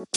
What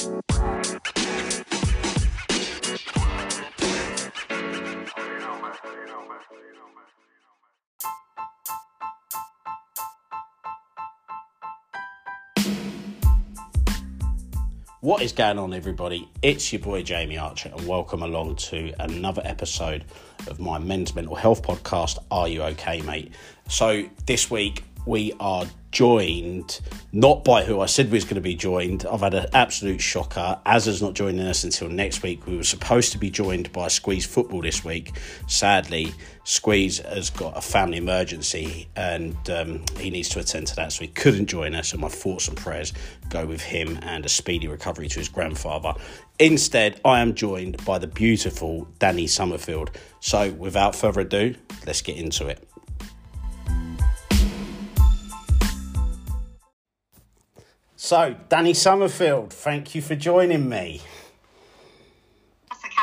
is going on, everybody? It's your boy Jamie Archer, and welcome along to another episode of my men's mental health podcast. Are you okay, mate? So, this week we are joined not by who I said we was going to be joined. I've had an absolute shocker. Azza's not joining us until next week. We were supposed to be joined by Squeeze Football this week. Sadly, Squeeze has got a family emergency and um, he needs to attend to that, so he couldn't join us. And my thoughts and prayers go with him and a speedy recovery to his grandfather. Instead, I am joined by the beautiful Danny Summerfield. So, without further ado, let's get into it. So, Danny Summerfield, thank you for joining me. That's okay.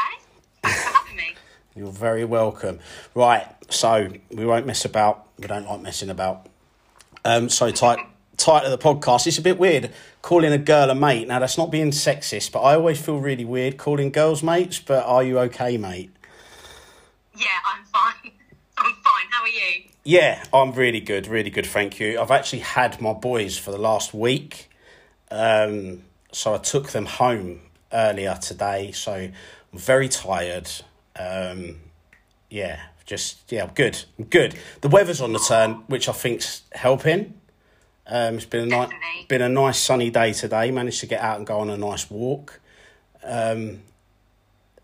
Thanks for having me. You're very welcome. Right, so we won't mess about. We don't like messing about. Um, so tight, title of the podcast. It's a bit weird calling a girl a mate. Now that's not being sexist, but I always feel really weird calling girls mates. But are you okay, mate? Yeah, I'm fine. I'm fine. How are you? Yeah, I'm really good, really good. Thank you. I've actually had my boys for the last week. Um, so I took them home earlier today. So I'm very tired. Um, yeah, just yeah, I'm good. I'm good. The weather's on the turn, which I think's helping. Um, it's been a nice, been a nice sunny day today. Managed to get out and go on a nice walk. Um,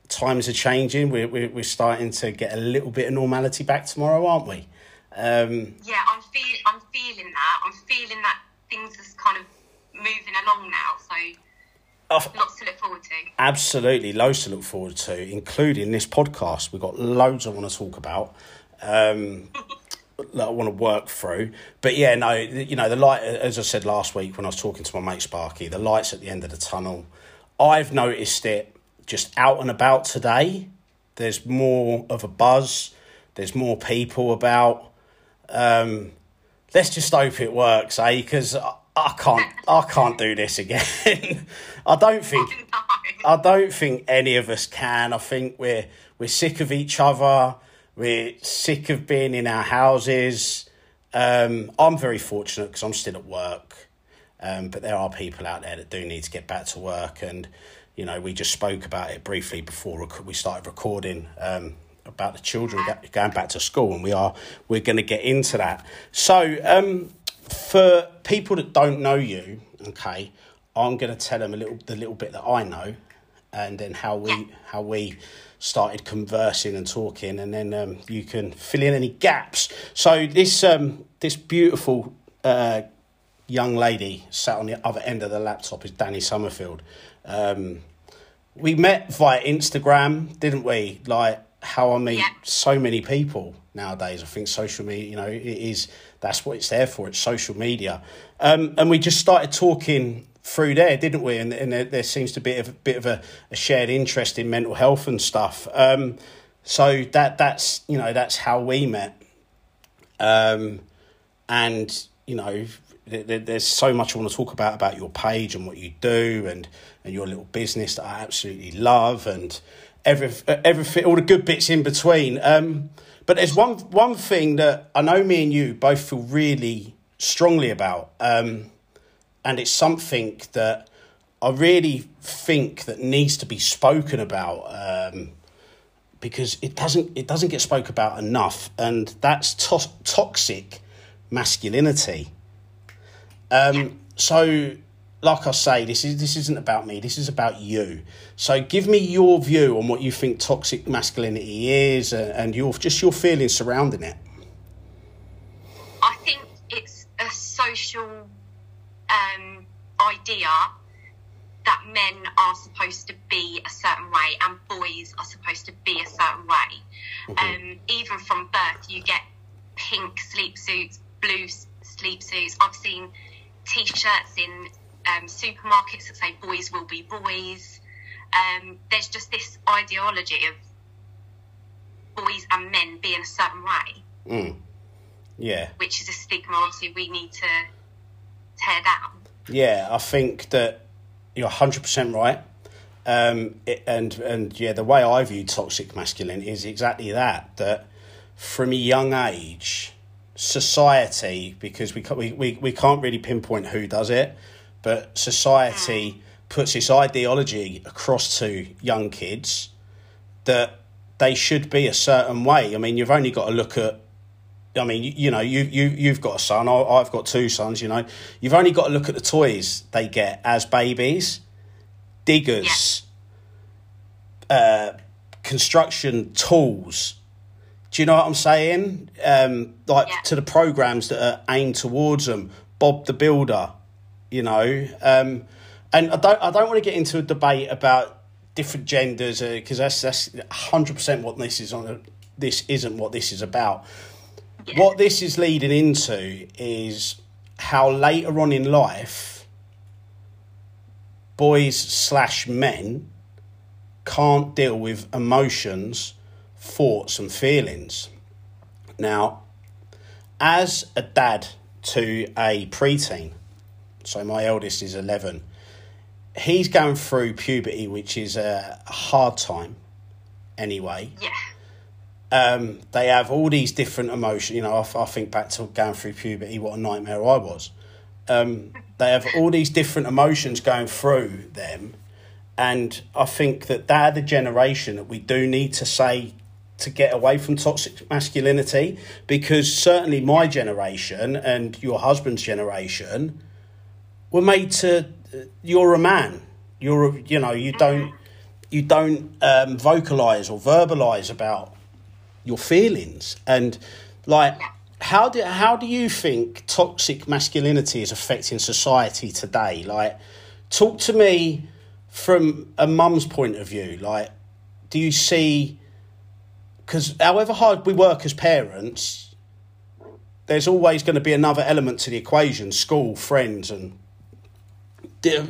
times are changing. We're, we're we're starting to get a little bit of normality back tomorrow, aren't we? Um, Yeah, I'm feel I'm feeling that. I'm feeling that things are kind of moving along now. So lots to look forward to. absolutely loads to look forward to, including this podcast. We've got loads I want to talk about. Um, that I want to work through, but yeah, no, you know the light. As I said last week when I was talking to my mate Sparky, the lights at the end of the tunnel. I've noticed it just out and about today. There's more of a buzz. There's more people about. Um, let's just hope it works, eh? Because I, can't, I can't do this again. I don't think. I don't think any of us can. I think we're we're sick of each other. We're sick of being in our houses. Um, I'm very fortunate because I'm still at work, um, but there are people out there that do need to get back to work. And you know, we just spoke about it briefly before rec- we started recording um, about the children go- going back to school, and we are we're going to get into that. So, um, for people that don't know you, okay, I'm going to tell them a little the little bit that I know, and then how we how we started conversing and talking, and then um, you can fill in any gaps. So this um, this beautiful uh, young lady sat on the other end of the laptop is Danny Summerfield. Um, we met via Instagram, didn't we? Like how I meet Yeah. so many people nowadays. I think social media, you know, it is that's what it's there for. It's social media, um, and we just started talking through there, didn't we? And, and there, there seems to be a bit of a, a shared interest in mental health and stuff. Um, so that that's you know that's how we met. Um, and you know th- th- there's so much I want to talk about about your page and what you do and and your little business that I absolutely love and every everything all the good bits in between um but there's one one thing that I know me and you both feel really strongly about um and it's something that I really think that needs to be spoken about um because it doesn't it doesn't get spoke about enough, and that's to- toxic masculinity. Um, so, like I say, this is this isn't about me. This is about you. So, give me your view on what you think toxic masculinity is, and, and your just your feelings surrounding it. I think it's a social um, idea that men are supposed to be a certain way and boys are supposed to be a certain way. Um, even from birth, you get pink sleep suits, blue sleep suits. I've seen t-shirts in um, supermarkets that say boys will be boys. Um, there's just this ideology of boys and men being a certain way, Yeah, which is a stigma obviously we need to tear down. yeah. I think that you're hundred percent right. Um, it, and and yeah, the way I view toxic masculinity is exactly that. That from a young age, society, because we we, we, we can't really pinpoint who does it, but society puts this ideology across to young kids that they should be a certain way. I mean, you've only got to look at. I mean, you, you know, you you you've got a son. I, I've got two sons. You know, you've only got to look at the toys they get as babies, diggers, uh, construction tools. Do you know what I'm saying? Um, like Yeah. to the programs that are aimed towards them. Bob the Builder, you know. Um, and I don't I don't want to get into a debate about different genders because that's that's hundred percent what this is on. This isn't what this is about. Yeah. What this is leading into is how later on in life, boys slash men can't deal with emotions, thoughts, and feelings. Now, as a dad to a preteen, so my eldest is 11, he's going through puberty, which is a hard time anyway. Yeah. Um, they have all these different emotions. You know, I, I think back to going through puberty, what a nightmare I was. Um, they have all these different emotions going through them. And I think that they're the generation that we do need to say to get away from toxic masculinity because certainly my generation and your husband's generation were made to you're a man. You're a, you know you don't you don't um, vocalize or verbalize about your feelings. And like how do how do you think toxic masculinity is affecting society today? Like talk to me from a mum's point of view. Like do you see because however hard we work as parents there's always going to be another element to the equation school friends and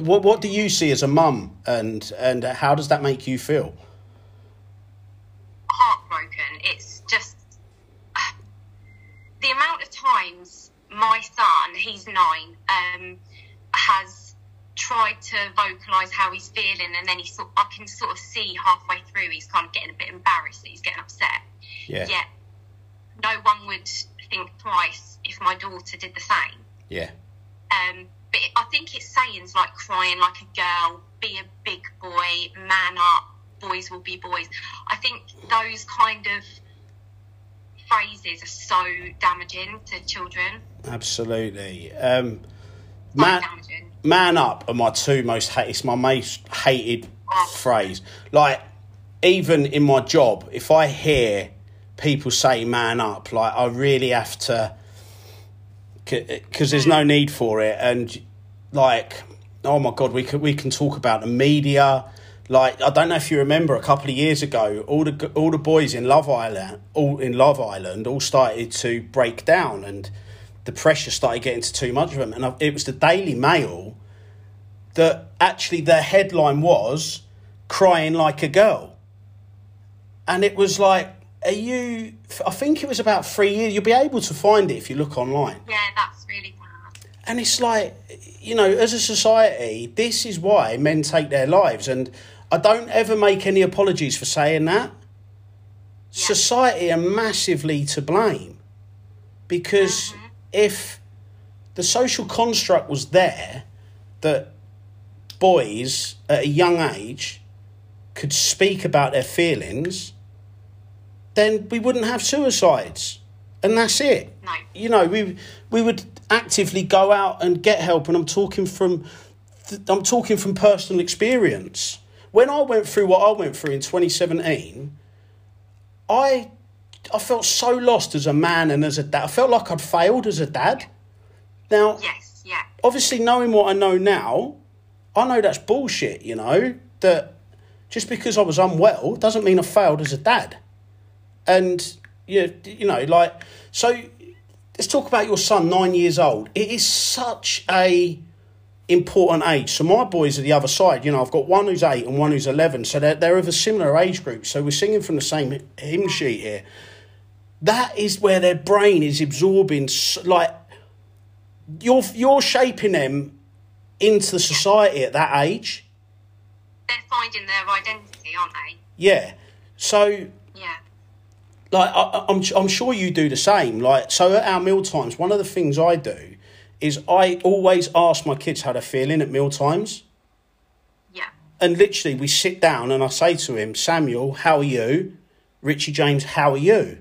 what what do you see as a mum and and how does that make you feel heartbroken. It's just the amount of times my son, he's nine, um, has tried to vocalise how he's feeling, and then he sort, I can sort of see halfway through he's kind of getting a bit embarrassed that he's getting upset. yeah Yet, no one would think twice if my daughter did the same. yeah Um, but it, I think it's sayings like crying like a girl, be a big boy, man up, boys will be boys. I think those kind of phrases are so damaging to children. absolutely um man damaging. man up are my two most hated it's my most hated phrase like even in my job if i hear people say man up like i really have to because there's no need for it and like oh my god we can we can talk about the media. Like i don't know if you remember a couple of years ago all the all the boys in love island all in love island all started to break down and the pressure started getting to too much of them. And it was the daily mail that actually their headline was crying like a girl. And it was like are you i think it was about three years you'll be able to find it if you look online. Yeah, that's really bad. And it's like, you know, as a society, this is why men take their lives. And I don't ever make any apologies for saying that. Society are massively to blame because uh-huh. if the social construct was there that boys at a young age could speak about their feelings, then we wouldn't have suicides. And that's it No. you know, we we would actively go out and get help, and I'm talking from I'm talking from personal experience. When I went through what I went through in 2017, I I felt so lost as a man and as a dad. I felt like I'd failed as a dad. Now, Yes, yeah. obviously, knowing what I know now, I know that's bullshit. You know that just because I was unwell doesn't mean I failed as a dad. And you, you know, like so. Let's talk about your son, nine years old. It is such a important age. So my boys are the other side. You know, I've got one who's eight and one who's eleven. So they're they're of a similar age group. So we're singing from the same hymn sheet here. That is where their brain is absorbing. Like you're you're shaping them into the society at that age. They're finding their identity, aren't they? Yeah. So. Like I, I'm I'm sure you do the same. Like so at our meal times, one of the things I do is I always ask my kids how they're feeling at meal times. Yeah. And literally we sit down and I say to him, Samuel, how are you? Richie James, how are you?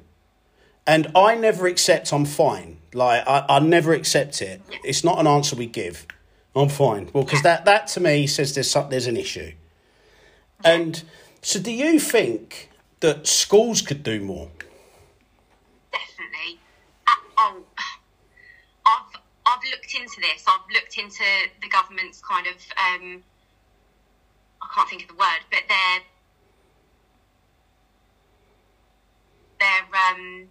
And I never accept I'm fine. Like I, I never accept it. It's not an answer we give. I'm fine. Well, because that, that to me says there's some, there's an issue. And so, do you think that schools could do more? definitely. Uh, oh, I've I've looked into this. I've looked into the government's kind of um, I can't think of the word, but their their um,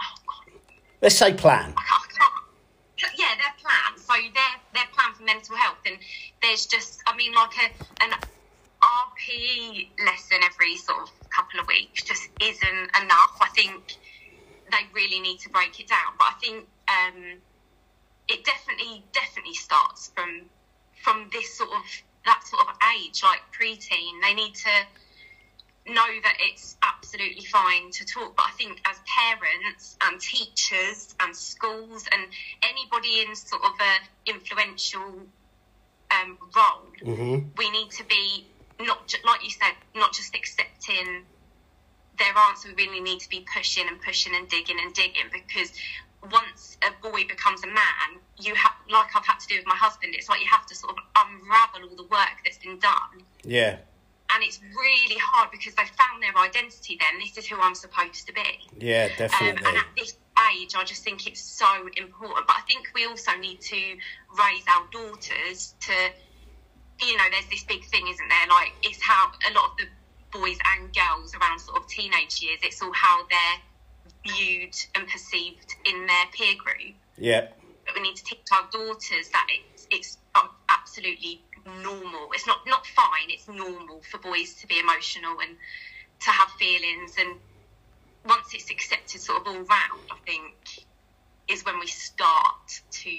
oh god, Let's say plan. I can't, I can't, yeah, their plan. So their their plan for mental health, and there's just I mean like a an RPE lesson every sort of couple of weeks just isn't enough. I think they really need to break it down. But I think um, it definitely definitely starts from from this sort of that sort of age, like preteen. They need to know that it's absolutely fine to talk. But I think as parents and teachers and schools and anybody in sort of a influential um, role, we need to be not ju- like you said, not just accepting their answer. We really need to be pushing and pushing and digging and digging because once a boy becomes a man, you have like I've had to do with my husband. It's like you have to sort of unravel all the work that's been done Yeah. and it's really hard because they found their identity then this is who i'm supposed to be Yeah, um, definitely. and at this age i just think it's so important but i think we also need to raise our daughters to you know there's this big thing isn't there like it's how a lot of the boys and girls around sort of teenage years it's all how they're viewed and perceived in their peer group yeah. but we need to teach our daughters that it's it's absolutely normal. It's not not fine. It's normal for boys to be emotional and to have feelings. And once it's accepted, sort of all round, I think is when we start to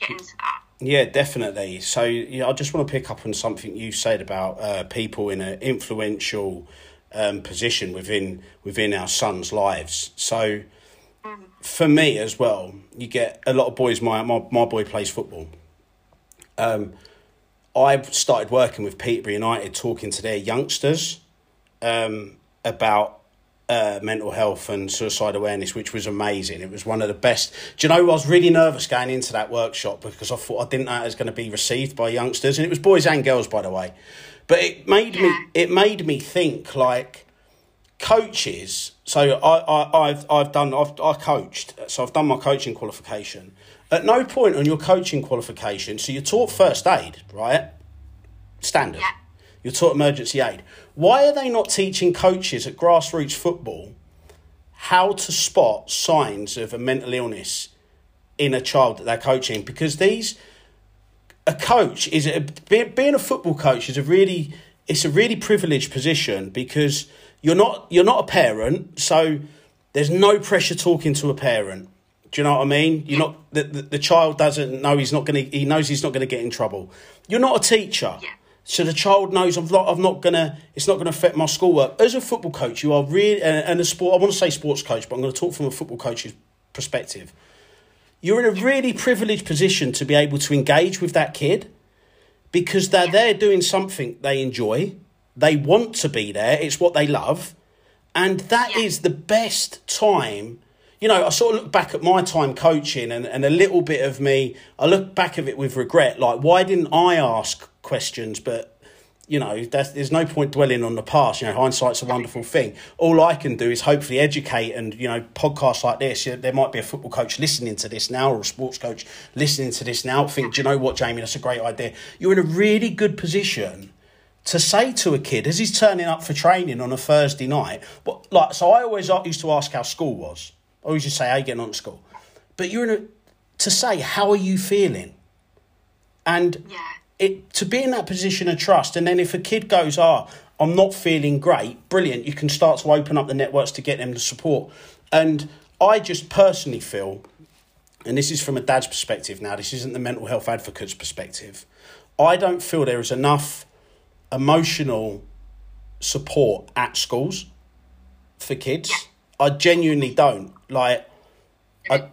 get into that. Yeah, definitely. So yeah, I just want to pick up on something you said about uh, people in an influential um, position within within our sons' lives. So for me as well, you get a lot of boys. My my, my boy plays football. Um, I started working with Peterborough United, talking to their youngsters um, about uh, mental health and suicide awareness, which was amazing. It was one of the best. Do you know, I was really nervous going into that workshop because I thought I didn't know it was going to be received by youngsters, and it was boys and girls, by the way. But it made me it made me think like coaches. So I, I I've I've done I've I coached, so I've done my coaching qualification. At no point on your coaching qualification, so you're taught first aid, right? Standard. Yeah. You're taught emergency aid. Why are they not teaching coaches at grassroots football how to spot signs of a mental illness in a child that they're coaching? Because these, a coach is a, being a football coach is a really it's a really privileged position because you're not you're not a parent, so there's no pressure talking to a parent. Do you know what I mean? You're not the, the, the child doesn't know he's not going to he knows he's not going to get in trouble. You're not a teacher. So the child knows I'm not, I'm not gonna. It's not gonna affect my schoolwork. As a football coach, you are really and, and a sport. I want to say sports coach, but I'm going to talk from a football coach's perspective. You're in a really privileged position to be able to engage with that kid because they're there doing something they enjoy. They want to be there. It's what they love, and that is Yeah. the best time. You know, I sort of look back at my time coaching and, and a little bit of me, I look back at it with regret. Like, why didn't I ask questions? But, you know, there's no point dwelling on the past. You know, hindsight's a wonderful thing. All I can do is hopefully educate and, you know, podcasts like this. you know, There might be a football coach listening to this now or a sports coach listening to this now. Think, do you know what, Jamie? That's a great idea. You're in a really good position to say to a kid as he's turning up for training on a Thursday night, but like, so I always used to ask how school was. I always just say, "How you getting on at school?" But you're in a to say, "How are you feeling?" And Yeah. It to be in that position of trust, and then if a kid goes, "Ah, I'm not feeling great," brilliant. You can start to open up the networks to get them the support. And I just personally feel and this is from a dad's perspective now, this isn't the mental health advocate's perspective. I don't feel there is enough emotional support at schools for kids. I genuinely don't. Like, I,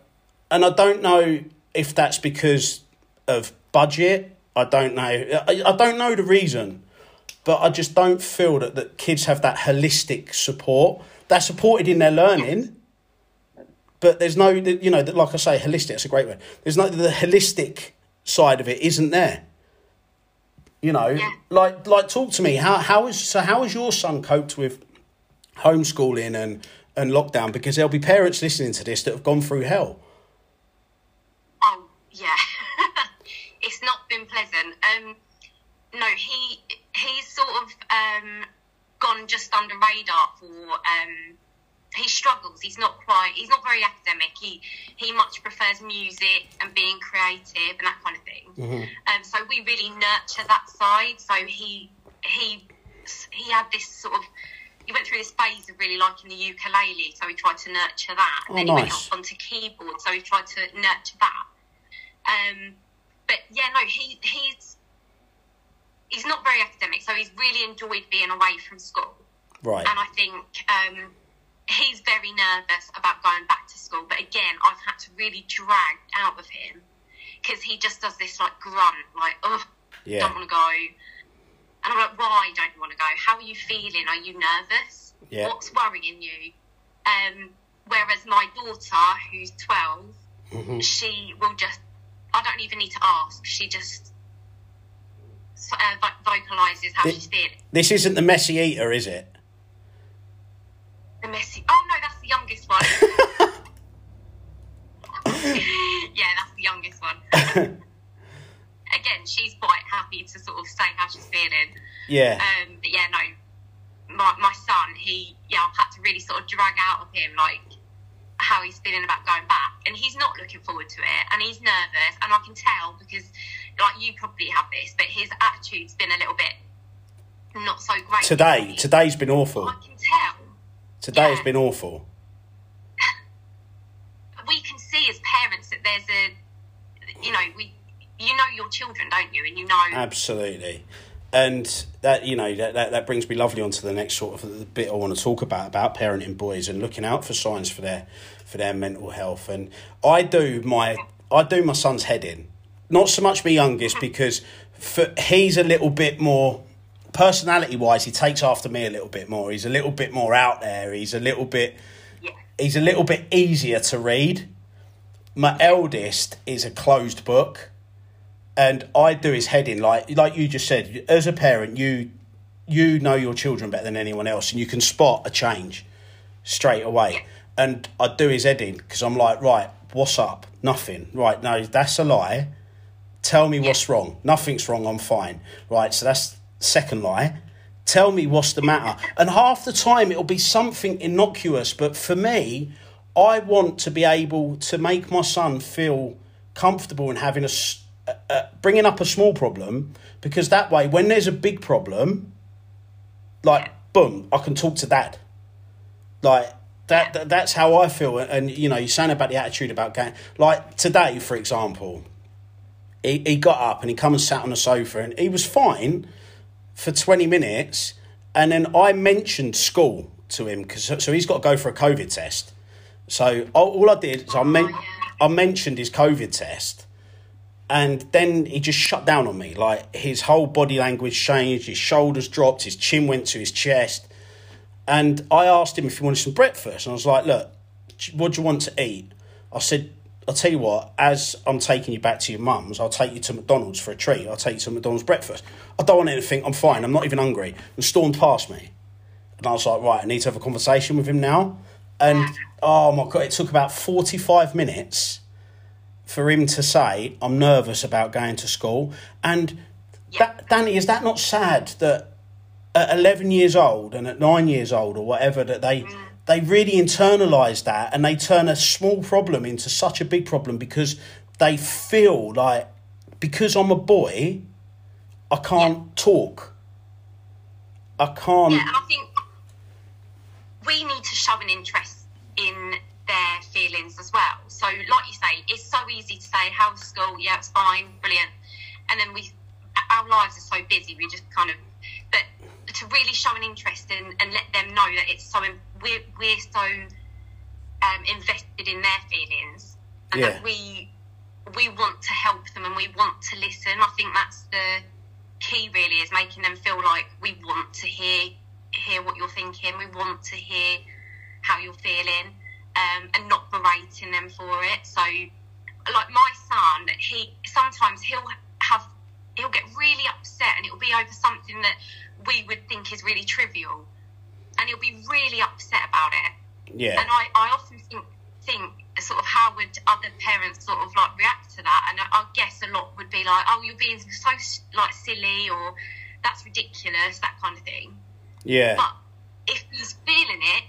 and I don't know if that's because of budget. I don't know. I, I don't know the reason, but I just don't feel that, that kids have that holistic support. They're supported in their learning, but there's no, you know, like I say, holistic. That's a great word. There's no the holistic side of it isn't there. You know, Yeah. like like talk to me. How how is so? How has your son coped with homeschooling and and lockdown? Because there'll be parents listening to this that have gone through hell. Oh yeah, it's not been pleasant. Um, no, he he's sort of um, gone just under radar for. Um, he struggles. He's not quite. He's not very academic. He he much prefers music and being creative and that kind of thing. Um, so we really nurture that side. So he he he had this sort of. He went through this phase of really liking the ukulele, so we tried to nurture that. And Oh, then he went nice. off onto keyboard, so we tried to nurture that. Um, but yeah, no, he he's he's not very academic, so he's really enjoyed being away from school. Right. And I think um, he's very nervous about going back to school. But again, I've had to really drag out of him because he just does this like grunt, like, oh, Yeah. don't want to go. And I'm like, why don't you want to go? How are you feeling? Are you nervous? Yeah. What's worrying you? Um, whereas my daughter, who's 12, Mm-hmm. she will just, I don't even need to ask. She just uh, vocalizes how It- she's feeling. This isn't the messy eater, is it? The messy. Oh no, that's the youngest one. yeah, that's the youngest one. Again, she's quite happy to sort of say how she's feeling. Yeah. Um, but yeah, no, my my son, he yeah, I've had to really sort of drag out of him like how he's feeling about going back, and he's not looking forward to it, and he's nervous, and I can tell because like you probably have this, but his attitude's been a little bit not so great Today, today's been awful. I can tell. Today has been awful. we can see as parents that there's a, you know, we, you know your children, don't you? And you know, Absolutely. And that you know that, that, that brings me lovely onto the next sort of bit I want to talk about about parenting boys and looking out for signs for their for their mental health. And I do my I do my son's head in, not so much my youngest because for, he's a little bit more personality wise. He takes after me a little bit more. He's a little bit more out there. He's a little bit he's a little bit easier to read. My eldest is a closed book, and I do his head in like like you just said. As a parent, you you know your children better than anyone else, and you can spot a change straight away. And I do his head in because I'm like, right, what's up? Nothing. Right, no, that's a lie. Tell me what's wrong. Nothing's wrong. I'm fine. Right, so that's second lie. Tell me what's the matter. And half the time it'll be something innocuous, but for me, I want to be able to make my son feel comfortable in having a, uh, bringing up a small problem because that way, when there's a big problem, like boom, I can talk to dad. Like that, that that's how I feel. And you know, you're saying about the attitude about going like today, for example, he, he got up and he come and sat on the sofa and he was fine for 20 minutes and then I mentioned school to him because so he's got to go for a COVID test. So all, all I did is I, men- I mentioned his COVID test and then he just shut down on me. Like his whole body language changed, his shoulders dropped, his chin went to his chest. And I asked him if he wanted some breakfast. And I was like, look, what do you want to eat? I said, I'll tell you what, as I'm taking you back to your mum's, I'll take you to McDonald's for a treat. I'll take you to McDonald's breakfast. I don't want anything. I'm fine. I'm not even hungry. And stormed past me. And I was like, right, I need to have a conversation with him now. And oh my God, it took about 45 minutes for him to say, I'm nervous about going to school. And that, Danny, is that not sad that at 11 years old and at 9 years old or whatever that they they really internalize that and they turn a small problem into such a big problem because they feel like because I'm a boy I can't talk I can't yeah. And I think we need to show an interest in their feelings as well. So, like say, it's so easy to say how's school? Yeah, it's fine, brilliant. And then we, our lives are so busy. We just kind of, but to really show an interest and, and let them know that it's so we're we're so um, invested in their feelings and Yeah. that we we want to help them and we want to listen. I think that's the key really is making them feel like we want to hear hear what you're thinking. We want to hear how you're feeling um, and not berating them for it. So, like my son, he sometimes he'll have he'll get really upset and it'll be over something that we would think is really trivial, and he'll be really upset about it. Yeah. And I, I often think think sort of how would other parents sort of like react to that? And I, I guess a lot would be like, oh, you're being so like silly or that's ridiculous, that kind of thing. Yeah. But if he's feeling it,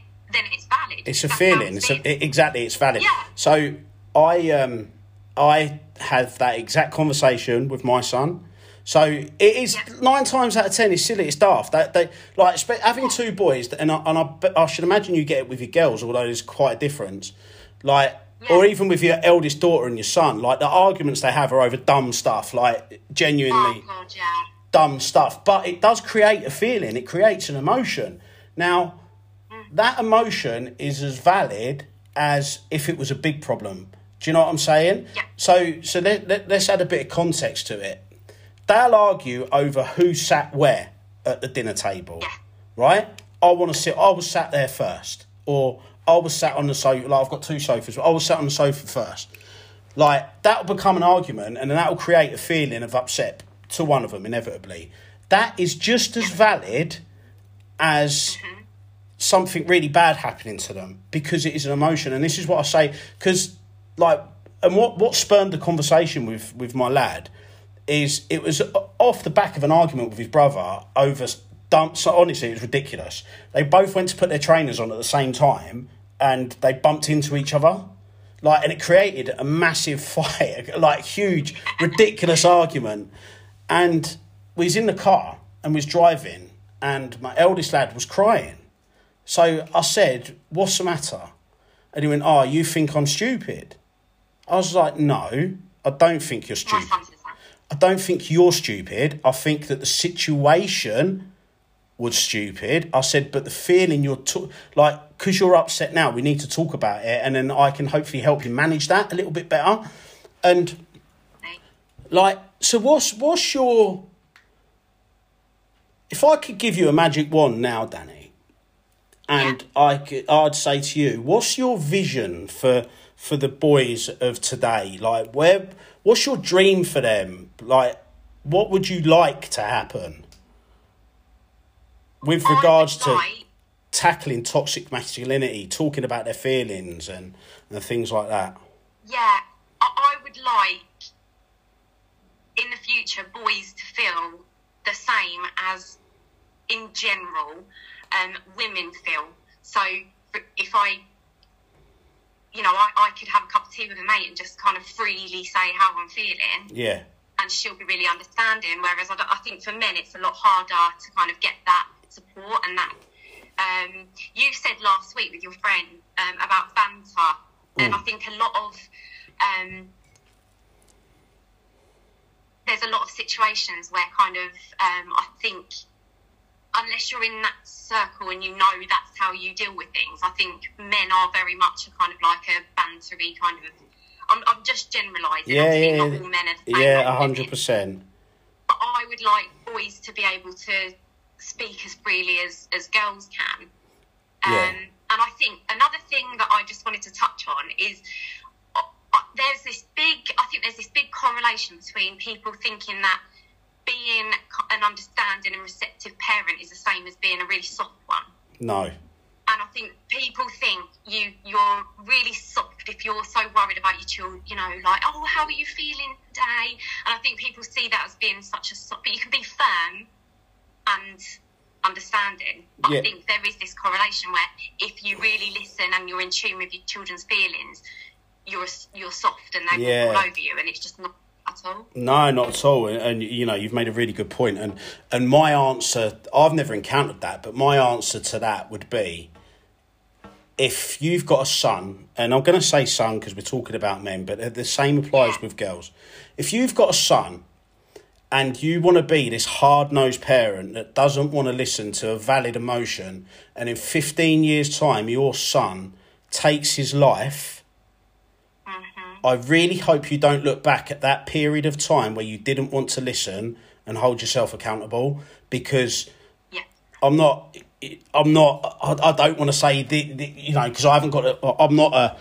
valid. It's a That's feeling. It's a, exactly, it's valid. Yeah. So I um I have that exact conversation with my son. So it is Yeah. nine times out of ten. It's silly. It's daft. That they like having two boys, and I, and I, I should imagine you get it with your girls, although there's quite a difference. Like, or even with your eldest daughter and your son, like the arguments they have are over dumb stuff, like genuinely Oh god, yeah. dumb stuff, but it does create a feeling. It creates an emotion. Now, that emotion is as valid as if it was a big problem. Do you know what I'm saying? Yeah. So, so let, let, let's add a bit of context to it. They'll argue over who sat where at the dinner table, Yeah. right? I want to sit. I was sat there first, or I was sat on the sofa. Like I've got two sofas. but I was sat on the sofa first. Like that will become an argument, and then that will create a feeling of upset to one of them inevitably. That is just as valid as mm-hmm. Something really bad happening to them because it is an emotion, and this is what I say because like, and what what spurned the conversation with with my lad is it was off the back of an argument with his brother over dump. So honestly, it was ridiculous. They both went to put their trainers on at the same time, and they bumped into each other. Like, and it created a massive fight, like huge, ridiculous argument. And we was in the car and was driving, and my eldest lad was crying. So I said, "What's the matter?" And he went, "Oh, you think I'm stupid?" I was like, "No, I don't think you're stupid." I don't think you're stupid. I think that the situation was stupid. I said, but the feeling you're like, because you're upset now, we need to talk about it, and then I can hopefully help you manage that a little bit better. And like, so what's what's your? If I could give you a magic wand now, Danny, and I could, I'd say to you, what's your vision for for the boys of today? Like, where? What's your dream for them? Like, what would you like to happen with uh, regards to like- tackling toxic masculinity, talking about their feelings and and things like that? Yeah, I, I would like in the future boys to feel the same as, in general, um, women feel. So if I, you know, I, I could have a cup of tea with a mate and just kind of freely say how I'm feeling, Yeah, and she'll be really understanding. Whereas I, I think for men, it's a lot harder to kind of get that support and that. Um, you said last week with your friend um, about banter, and I think a lot of um, there's a lot of situations where kind of um, I think unless you're in that circle and you know that's how you deal with things, I think men are very much a kind of like a bantery kind of. I'm, I'm just generalising. yeah, Obviously, yeah, not all men are yeah, a hundred percent. But I would like boys to be able to speak as freely as, as girls can. Um, Yeah. And I think another thing that I just wanted to touch on is uh, uh, there's this big, I think there's this big correlation between people thinking that being an understanding and receptive parent is the same as being a really soft one. No, And I think people think you you're really soft if you're so worried about your children. You know, like oh, how are you feeling today? And I think people see that as being such a soft. But you can be firm and understanding. Yeah. I think there is this correlation where if you really listen and you're in tune with your children's feelings, you're you're soft and they Yeah. all over you, and it's just not at all. No, not at all. And, and you know, you've made a really good point. And and my answer, I've never encountered that, but my answer to that would be, if you've got a son, and I'm going to say son because we're talking about men, but the same applies with girls. If you've got a son and you want to be this hard nosed parent that doesn't want to listen to a valid emotion, and in 15 years' time, your son takes his life. I really hope you don't look back at that period of time where you didn't want to listen and hold yourself accountable because Yeah. I'm not. I'm not. I, I don't want to say the, the you know because I haven't got. A, I'm not a.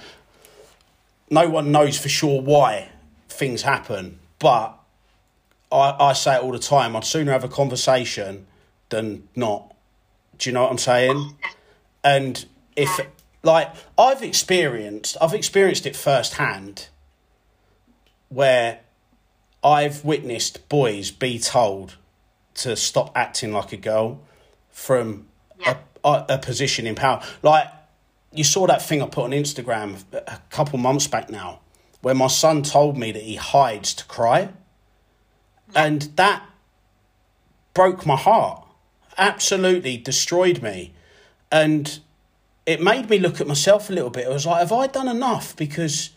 No one knows for sure why things happen, but I I say it all the time. I'd sooner have a conversation than not. Do you know what I'm saying? And if like I've experienced, I've experienced it firsthand, where I've witnessed boys be told to stop acting like a girl from Yeah. a, a, a position in power. Like you saw that thing I put on Instagram a couple months back now, where my son told me that he hides to cry, and that broke my heart. Absolutely destroyed me, and it made me look at myself a little bit. I was like, have I done enough? Because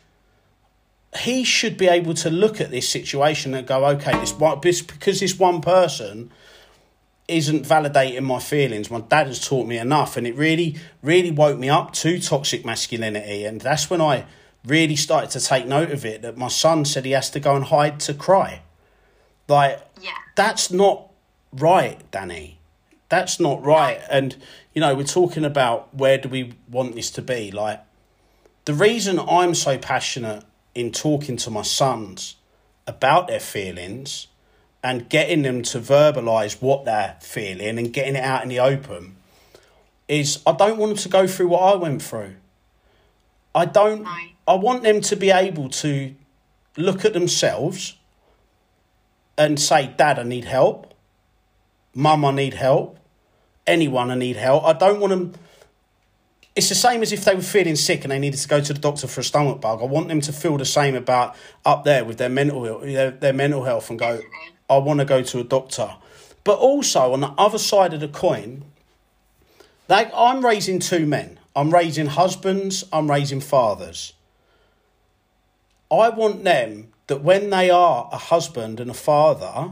he should be able to look at this situation and go, okay, this this because this one person isn't validating my feelings. My dad has taught me enough, and it really, really woke me up to toxic masculinity. And that's when I really started to take note of it. That my son said he has to go and hide to cry. Like, Yeah. that's not right, Danny. That's not right. And, you know, we're talking about where do we want this to be. Like, the reason I'm so passionate in talking to my sons about their feelings and getting them to verbalize what they're feeling and getting it out in the open is I don't want them to go through what I went through. I don't, I want them to be able to look at themselves and say, Dad, I need help. Mum, I need help. Anyone, I need help. I don't want them. It's the same as if they were feeling sick and they needed to go to the doctor for a stomach bug. I want them to feel the same about up there with their mental their, their mental health and go, I want to go to a doctor. But also on the other side of the coin, like I'm raising two men. I'm raising husbands. I'm raising fathers. I want them that when they are a husband and a father,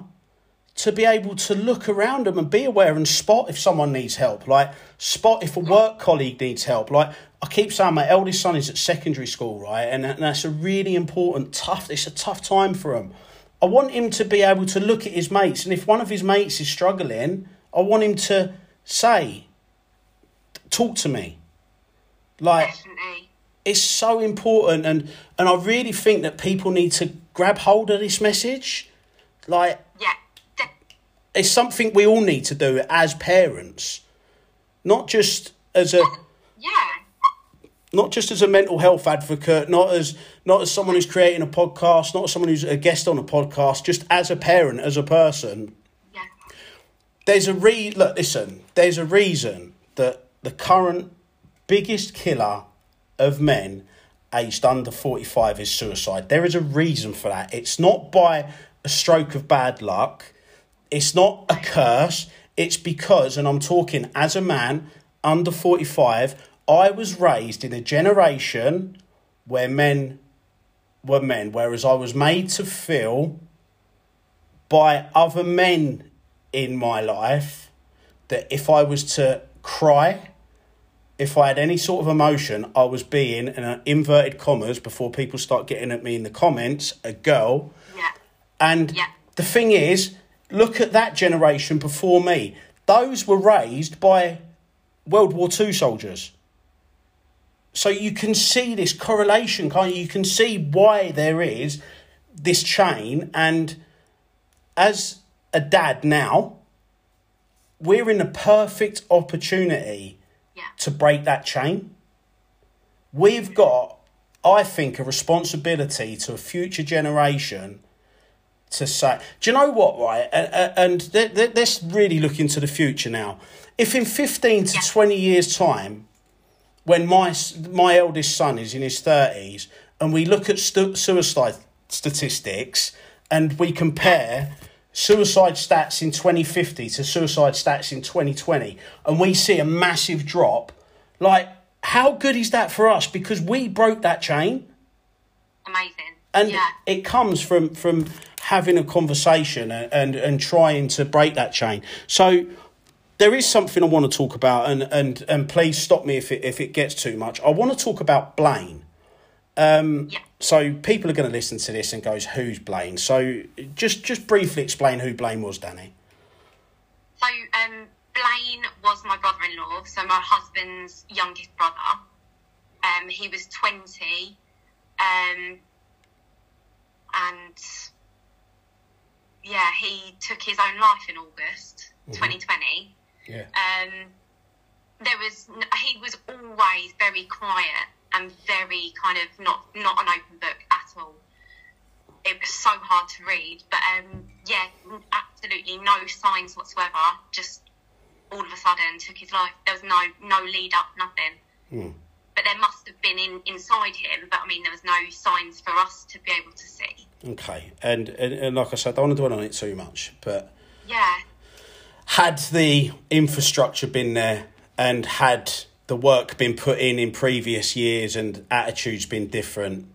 to be able to look around them and be aware and spot if someone needs help. Like spot if a work colleague needs help. Like I keep saying, my eldest son is at secondary school, right, and, and that's a really important, tough. It's a tough time for him. I want him to be able to look at his mates, and if one of his mates is struggling, I want him to say, "Talk to me." Like Definitely. it's so important and and I really think that people need to grab hold of this message like Yeah. It's something we all need to do as parents. Not just as a yeah. not just as a mental health advocate not as not as someone who's creating a podcast not as someone who's a guest on a podcast just as a parent as a person. Yeah. there's a re look listen there's a reason that the current biggest killer of men aged under 45 is suicide. There is a reason for that. It's not by a stroke of bad luck it's not a curse it's because and i'm talking as a man under 45 i was raised in a generation where men were men whereas i was made to feel by other men in my life that if I was to cry, if I had any sort of emotion, I was being, in uh, inverted commas, before people start getting at me in the comments, a girl. Yeah. And Yeah. the thing is, look at that generation before me. Those were raised by World War II soldiers. So you can see this correlation, can't you? You can see why there is this chain. And as a dad now, we're in a perfect opportunity Yeah. to break that chain. We've got, I think, a responsibility to a future generation to say, do you know what, right? And, and let's really look into the future now. If in 15 to 20 years' time, when my, my eldest son is in his 30s, and we look at stu- suicide statistics and we compare suicide stats in 2050 to suicide stats in 2020, and we see a massive drop, like, how good is that for us? Because we broke that chain. Amazing. And yeah. it comes from from having a conversation and, and, and trying to break that chain. So there is something I want to talk about, and and and please stop me if it if it gets too much. I want to talk about Blaine. Um. So people are going to listen to this and goes, "Who's Blaine?" So just just briefly explain who Blaine was, Danny. So um, Blaine was my brother-in-law, so my husband's youngest brother. Um, he was twenty, um, and yeah, he took his own life in August Mhm. 2020. Yeah. Um, there was he was always very quiet and very kind of not not an open book at all. It was so hard to read, but um, yeah, absolutely no signs whatsoever. Just all of a sudden took his life. There was no no lead up, nothing. Hmm. But there must have been in inside him. But I mean, there was no signs for us to be able to see. Okay, and, and and like I said, I don't want to dwell on it too much, but Yeah, had the infrastructure been there and had the work been put in in previous years and attitudes been different,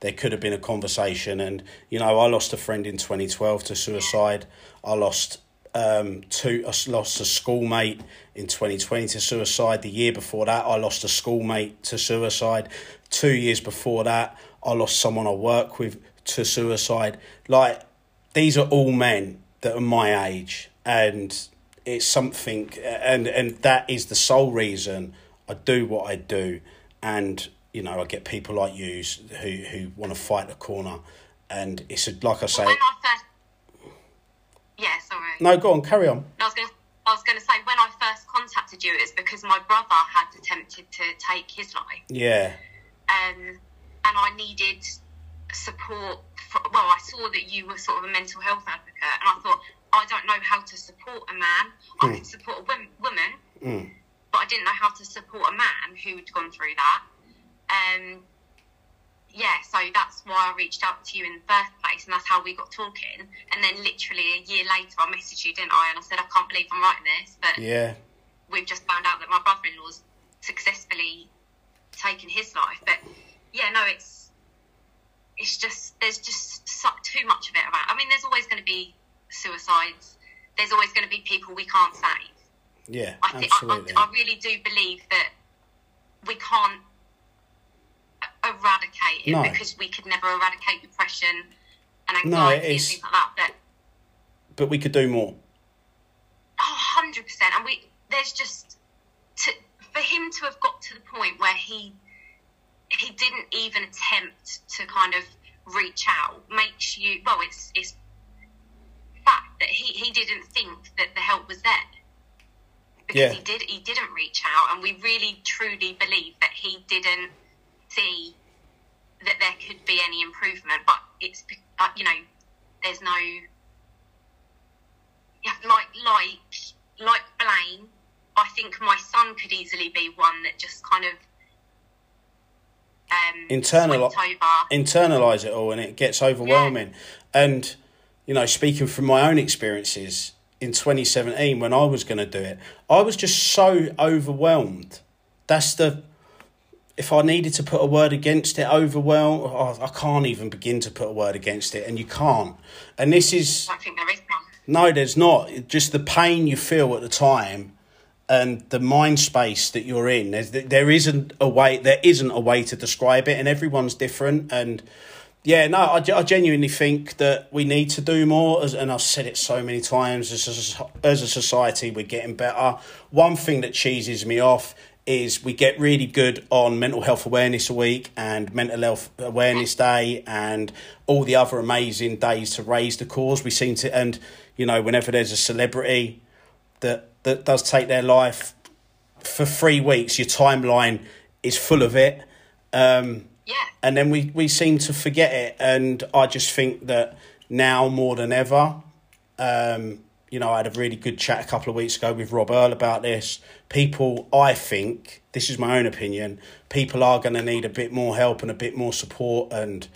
there could have been a conversation. And you know, I lost a friend in twenty twelve to suicide. I lost um two. I lost a schoolmate in twenty twenty to suicide. The year before that, I lost a schoolmate to suicide. Two years before that, I lost someone I work with to suicide. Like these are all men that are my age and it's something and and that is the sole reason I do what I do and you know I get people like you who who want to fight the corner and it's a, like I say first yeah, sorry. no go on carry on I was going to, I was going to say when I first contacted you, it was because my brother had attempted to take his life, yeah um, and I needed support. For, well, I saw that you were sort of a mental health advocate, and I thought I don't know how to support a man. I could support a wom- woman, mm. but I didn't know how to support a man who'd gone through that. Um, yeah, so that's why I reached out to you in the first place, and that's how we got talking. And then, literally a year later, I messaged you, didn't I? And I said, I can't believe I'm writing this, but yeah we've just found out that my brother-in-law's successfully taken his life. But yeah, no, it's it's just there's just so, too much of it around. I mean, there's always going to be suicides. There's always going to be people we can't save. yeah I think I, absolutely I, I really do believe that we can't eradicate it No. because we could never eradicate depression and No, anxiety and things like that. But but we could do more Oh, 100%. And we, there's just, to, for him to have got to the point where he, he didn't even attempt to kind of reach out makes you, well, it's, it's fact that he, he didn't think that the help was there. Because Yeah. he did, he didn't reach out. And we really truly believe that he didn't see that there could be any improvement. But it's, you know, there's no, yeah, like like like Blaine, I think my son could easily be one that just kind of um, Internal- internalize it all and it gets overwhelming. And, you know, speaking from my own experiences in 2017 when I was going to do it, I was just so overwhelmed. That's the. If I needed to put a word against it, overwhelmed, oh, I can't even begin to put a word against it, and you can't. And this is I think there is one. no, there's not. Just the pain you feel at the time, and the mind space that you're in. There's, there isn't a way. There isn't a way to describe it, and everyone's different. And yeah, no, I, I genuinely think that we need to do more. As, and I've said it so many times. As a, as a society, we're getting better. One thing that cheeses me off is we get really good on mental health awareness week and mental health awareness day and all the other amazing days to raise the cause. We seem to and you know whenever there's a celebrity that that does take their life for three weeks your timeline is full of it. Um Yeah, and then we, we seem to forget it. And I just think that now more than ever, um, you know, I had a really good chat a couple of weeks ago with Rob Earl about this. People, I think, this is my own opinion, people are going to need a bit more help and a bit more support. And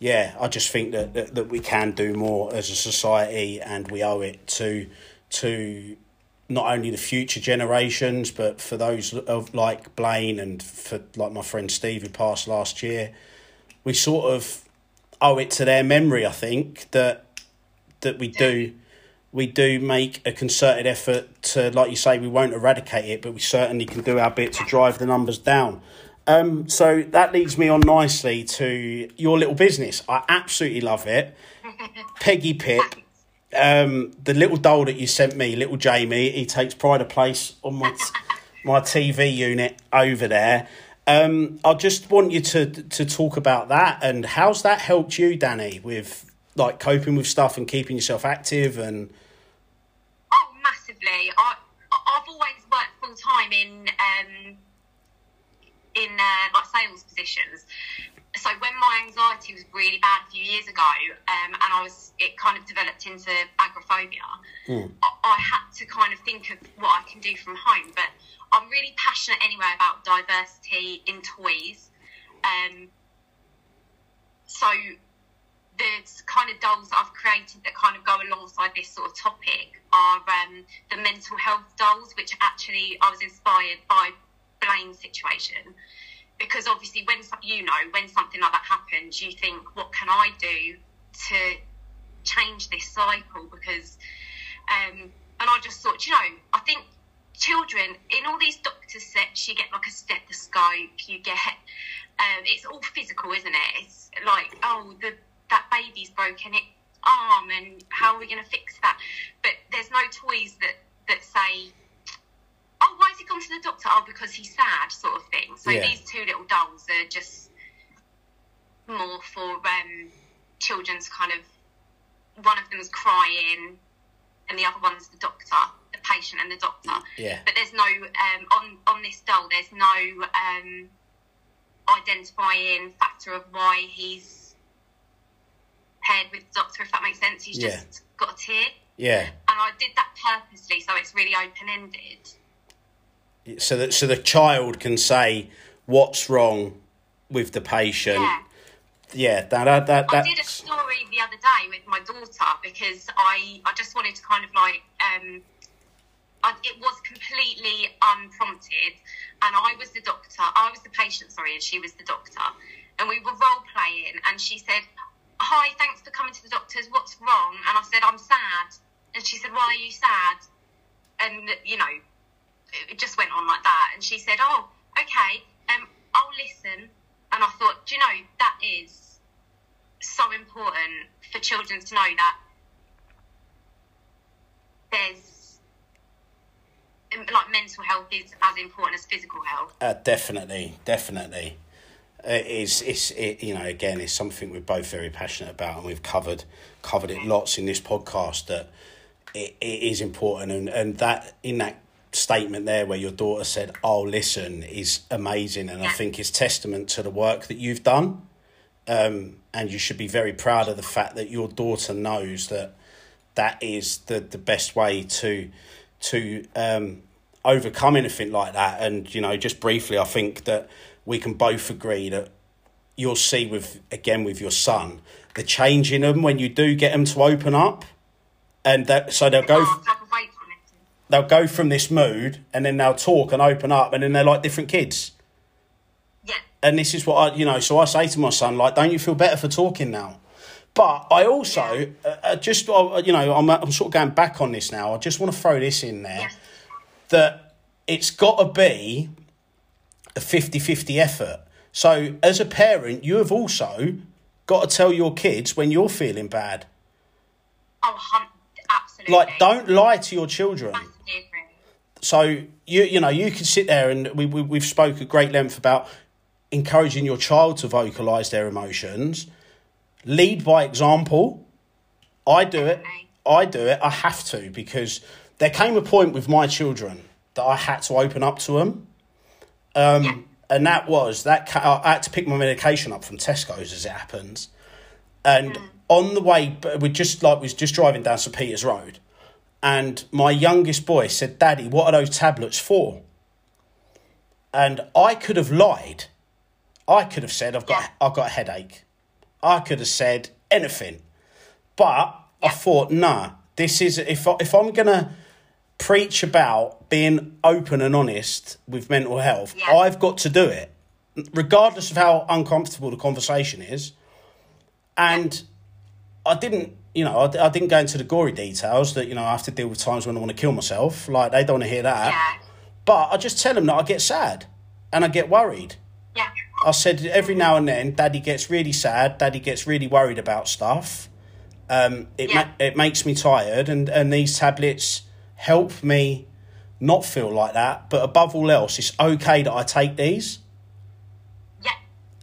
yeah, I just think that, that, that we can do more as a society and we owe it to to not only the future generations, but for those of like Blaine and for like my friend Steve who passed last year, we sort of owe it to their memory. I think that that we do we do make a concerted effort to, like you say, we won't eradicate it, but we certainly can do our bit to drive the numbers down. Um, so that leads me on nicely to your little business. I absolutely love it. Peggy Pip, um, the little doll that you sent me, little Jamie, he takes pride of place on my t- my TV unit over there. Um, I just want you to to talk about that and how's that helped you, Danny, with like coping with stuff and keeping yourself active and. Oh, massively! I I've always worked full time in um, in uh, like sales positions. So when my anxiety was really bad a few years ago, um, and I was it kind of developed into agoraphobia, Mm. I, I had to kind of think of what I can do from home. But I'm really passionate anyway about diversity in toys. Um, so the kind of dolls that I've created that kind of go alongside this sort of topic are um, the mental health dolls, which actually I was inspired by Blaine's situation. Because obviously, when you know when something like that happens, you think, "What can I do to change this cycle?" Because, um, and I just thought, you know, I think children in all these doctor sets, you get like a stethoscope, you get, um, it's all physical, isn't it? It's like, oh, the that baby's broken its arm, and how are we going to fix that? But there's no toys that that say, oh, why has he gone to the doctor? Oh, because he's sad, sort of thing. So Yeah. these two little dolls are just more for um, children's kind of. One of them's crying, and the other one's the doctor, the patient, and the doctor. Yeah. But there's no um, on on this doll. There's no um, identifying factor of why he's paired with the doctor. If that makes sense, he's Yeah. just got a tear, Yeah. and I did that purposely, so it's really open ended. So that so the child can say what's wrong with the patient. Yeah. Yeah, that that, that I did a story the other day with my daughter because I, I just wanted to kind of like um, I, it was completely unprompted, and I was the doctor. I was the patient, sorry, and she was the doctor, and we were role playing. And she said, "Hi, thanks for coming to the doctors. What's wrong?" And I said, "I'm sad." And she said, "Why are you sad?" And you know, it just went on like that. And she said, "Oh, okay, um, I'll listen." And I thought, do you know, that is so important for children to know that there's like mental health is as important as physical health. uh, definitely definitely. It is it's it, you know again it's something we're both very passionate about and we've covered covered it lots in this podcast that it, it is important. And and that in that statement there where your daughter said oh listen is amazing and I think it's testament to the work that you've done. Um, and you should be very proud of the fact that your daughter knows that that is the the best way to to um, overcome anything like that. And you know, just briefly, I think that we can both agree that you'll see with again with your son the change in them when you do get them to open up, and that so they'll go I can't wait for it. they'll go from this mood and then they'll talk and open up and then they're like different kids. Yeah, And this is what I, you know, so I say to my son, like, don't you feel better for talking now? But I also, uh, uh, just, uh, you know, I'm, I'm sort of going back on this now. I just want to throw this in there yes, that it's got to be a 50 50 effort. So, as a parent, you have also got to tell your kids when you're feeling bad. oh, absolutely. Like, don't lie to your children. So you you know you can sit there and we, we we've spoke at great length about encouraging your child to vocalize their emotions. Lead by example. I do it. I do it. I have to because there came a point with my children that I had to open up to them. Um, Yeah. And that was that. I had to pick my medication up from Tesco's as it happens, and on the way, we just like was just driving down St Peter's Road, and my youngest boy said, "Daddy, what are those tablets for?" And I could have lied. I could have said, "I've got, Yeah. I've got a headache." I could have said anything, but I thought, nah, this is if I, if I'm gonna preach about being open and honest with mental health, Yeah. I've got to do it, regardless of how uncomfortable the conversation is. And I didn't, you know, I, I didn't go into the gory details that you know I have to deal with times when I want to kill myself. Like they don't want to hear that. Yeah. But I just tell them that I get sad and I get worried. Yeah. I said every now and then, Daddy gets really sad. Daddy gets really worried about stuff. Um, it Yeah. ma- it makes me tired, and and these tablets help me not feel like that. But above all else, it's okay that I take these Yeah.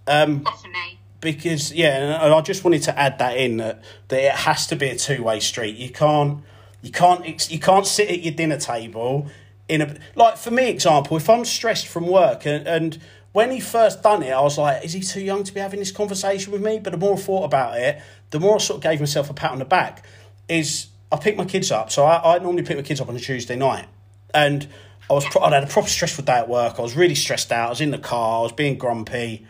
um, Definitely. because yeah, and I just wanted to add that in that that it has to be a two way street. You can't you can't you can't sit at your dinner table in a like for me example. If I'm stressed from work and and when he first done it, I was like, is he too young to be having this conversation with me? But the more I thought about it, the more I sort of gave myself a pat on the back. Is I pick my kids up, so I, I normally pick my kids up on a Tuesday night, and I was pro- I had a proper stressful day at work. I was really stressed out. I was in the car. I was being grumpy.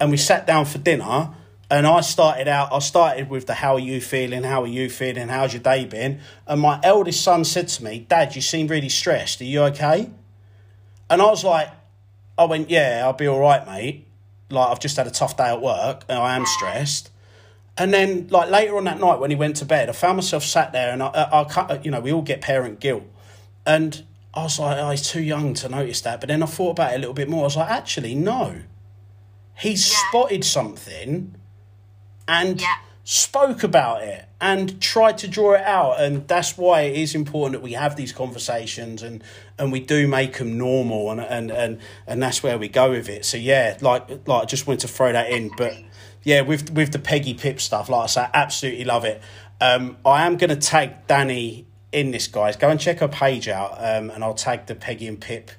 And we sat down for dinner and I started out I started with the how are you feeling? How are you feeling? How's your day been? And my eldest son said to me dad you seem really stressed. Are you okay? And I was like I went yeah I'll be all right mate. Like I've just had a tough day at work and I am stressed and then like later on that night when he went to bed I found myself sat there and I, I, I cut- you know we all get parent guilt. And I was like oh, he's too young to notice that. But then I thought about it a little bit more. I was like actually no. He's Yeah. spotted something and Yeah. spoke about it and tried to draw it out. And that's why it is important that we have these conversations and and we do make them normal and and and, and that's where we go with it. So yeah like like I just wanted to throw that in but yeah with with the Peggy Pip stuff like I say absolutely love it um I am going to tag Danny in this guys go and check her page out um and I'll tag the Peggy and Pip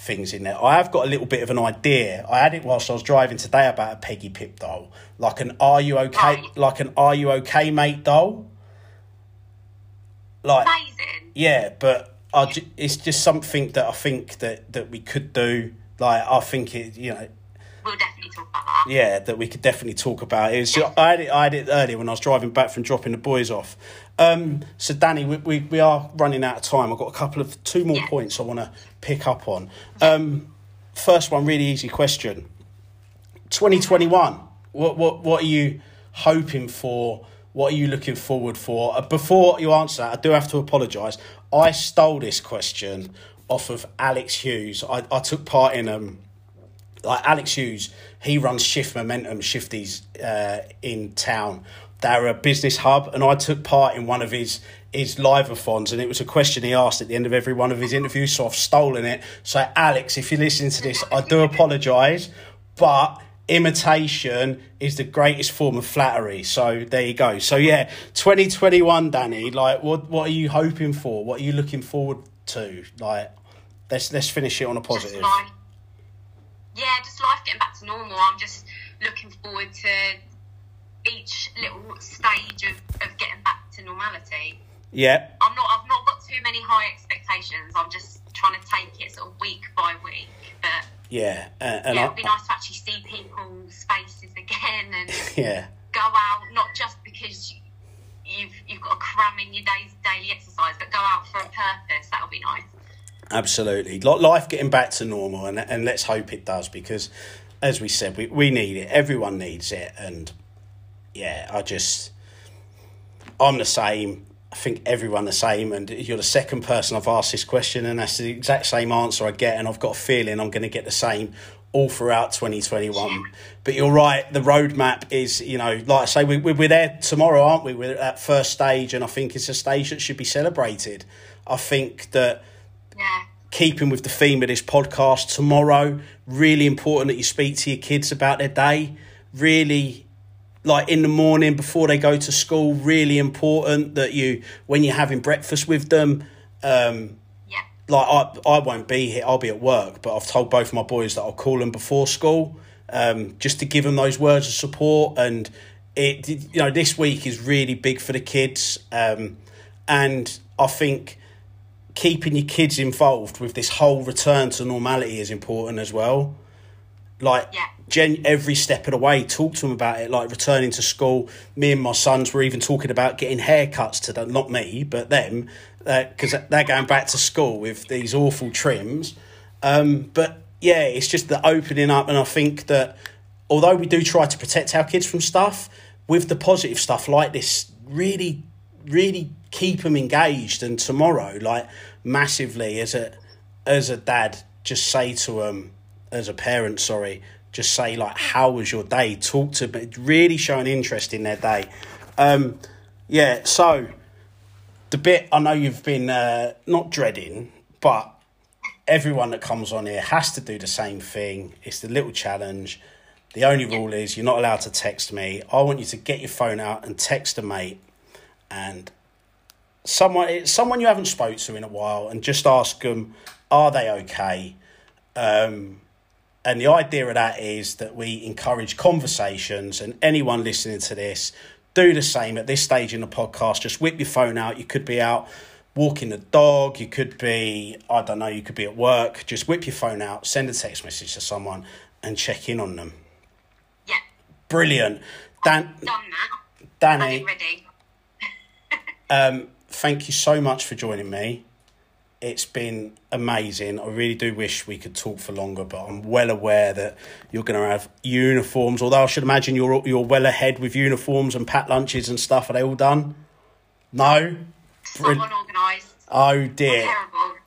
things in there. I have got a little bit of an idea. I had it whilst I was driving today about a Peggy Pip doll, like an "Are you okay?" Right. like an "Are you okay, mate?" doll. Like Amazing. yeah, but I it's just something that I think that that we could do. Like I think it, you know, We'll definitely talk about that. yeah, that we could definitely talk about. It's I had it, I had it earlier when I was driving back from dropping the boys off. Um, so Danny, we, we we are running out of time. I've got a couple of two more Yeah. points I want to pick up on. Um, first one, really easy question. Twenty twenty one. What what what are you hoping for? What are you looking forward for? Uh, before you answer that, I do have to apologise. I stole this question off of Alex Hughes. I, I took part in um like Alex Hughes, he runs Shift Momentum Shifties uh, in town. They're a business hub, and I took part in one of his his live-a-thons, and it was a question he asked at the end of every one of his interviews. So I've stolen it. So Alex, if you're listening to this, I do apologise, but imitation is the greatest form of flattery. So there you go. So yeah, 2021, Danny. Like, what what are you hoping for? What are you looking forward to? Like, let's let's finish it on a positive. Yeah, just life getting back to normal. I'm just looking forward to each little stage of, of getting back to normality. Yeah. I'm not. I've not got too many high expectations. I'm just trying to take it sort of week by week. But Yeah, uh, and yeah, it'd be nice to actually see people's faces again and yeah, go out, not just because you- you've you've got to cram in your day's daily exercise, but go out for a purpose. That'll be nice. Absolutely. Life getting back to normal, and and let's hope it does because, as we said, we we need it. Everyone needs it, and yeah, I just I'm the same. I think everyone the same, and you're the second person I've asked this question, and that's the exact same answer I get, and I've got a feeling I'm going to get the same all throughout 2021. But you're right, the roadmap is, you know, like I say, we, we, we're there tomorrow, aren't we? We're at that first stage, and I think it's a stage that should be celebrated. I think that Yeah. keeping with the theme of this podcast tomorrow really important that you speak to your kids about their day really like in the morning before they go to school really important that you when you're having breakfast with them um Yeah. like I, I won't be here i'll be at work but i've told both my boys that i'll call them before school um, just to give them those words of support and it you know this week is really big for the kids um, and i think keeping your kids involved with this whole return to normality is important as well Like Yeah. gen- every step of the way, talk to them about it. Like returning to school. Me and my sons were even talking about getting haircuts to them. Not me, but them, because they're going back to school with these awful trims. Um, but yeah, it's just the opening up, and I think that although we do try to protect our kids from stuff, with the positive stuff like this, really, really keep them engaged. And tomorrow, like massively, as a as a dad, just say to them, as a parent, sorry, just say like, "How was your day?" Talk to them, really show an interest in their day. Um, yeah, so the bit I know you've been uh, not dreading, but everyone that comes on here has to do the same thing. It's the little challenge. The only rule is you're not allowed to text me. I want you to get your phone out and text a mate and someone someone you haven't spoke to in a while and just ask them are they okay? Um, and the idea of that is that we encourage conversations and anyone listening to this do the same at this stage in the podcast. Just whip your phone out. You could be out walking the dog. You could be i don't know you could be at work. Just whip your phone out send a text message to someone and check in on them. Yeah, brilliant. Dan done that. danny. Ready. Um, thank you so much for joining me. It's been amazing. I really do wish we could talk for longer, but I'm well aware that you're going to have uniforms. Although I should imagine you're you're well ahead with uniforms and packed lunches and stuff. Are they all done? No. So unorganised. Oh dear.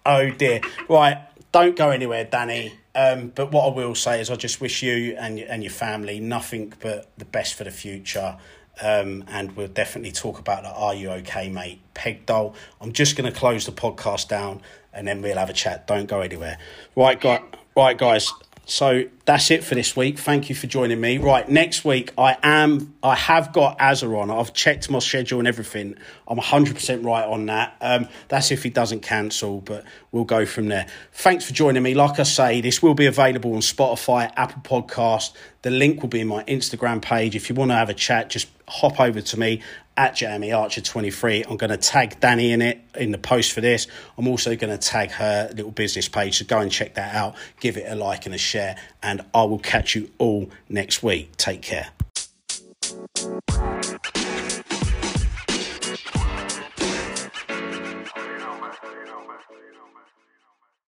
Oh dear. Right, don't go anywhere, Danny. Um, but what I will say is, I just wish you and and your family nothing but the best for the future. Um, and we'll definitely talk about that. Are you okay, mate? Peg doll. I'm just going to close the podcast down, and then we'll have a chat. Don't go anywhere. Right, guy. Right, guys. So that's it for this week. Thank you for joining me. Right, next week I am I have got Azza on. I've checked my schedule and everything. I'm 100% right on that. Um, that's if he doesn't cancel, but we'll go from there. Thanks for joining me. Like I say, this will be available on Spotify, Apple Podcast. The link will be in my Instagram page. If you want to have a chat, just hop over to me at Jamie Archer 23. I'm going to tag Danny in it in the post for this. I'm also going to tag her little business page. So go and check that out. Give it a like and a share. And I will catch you all next week. Take care.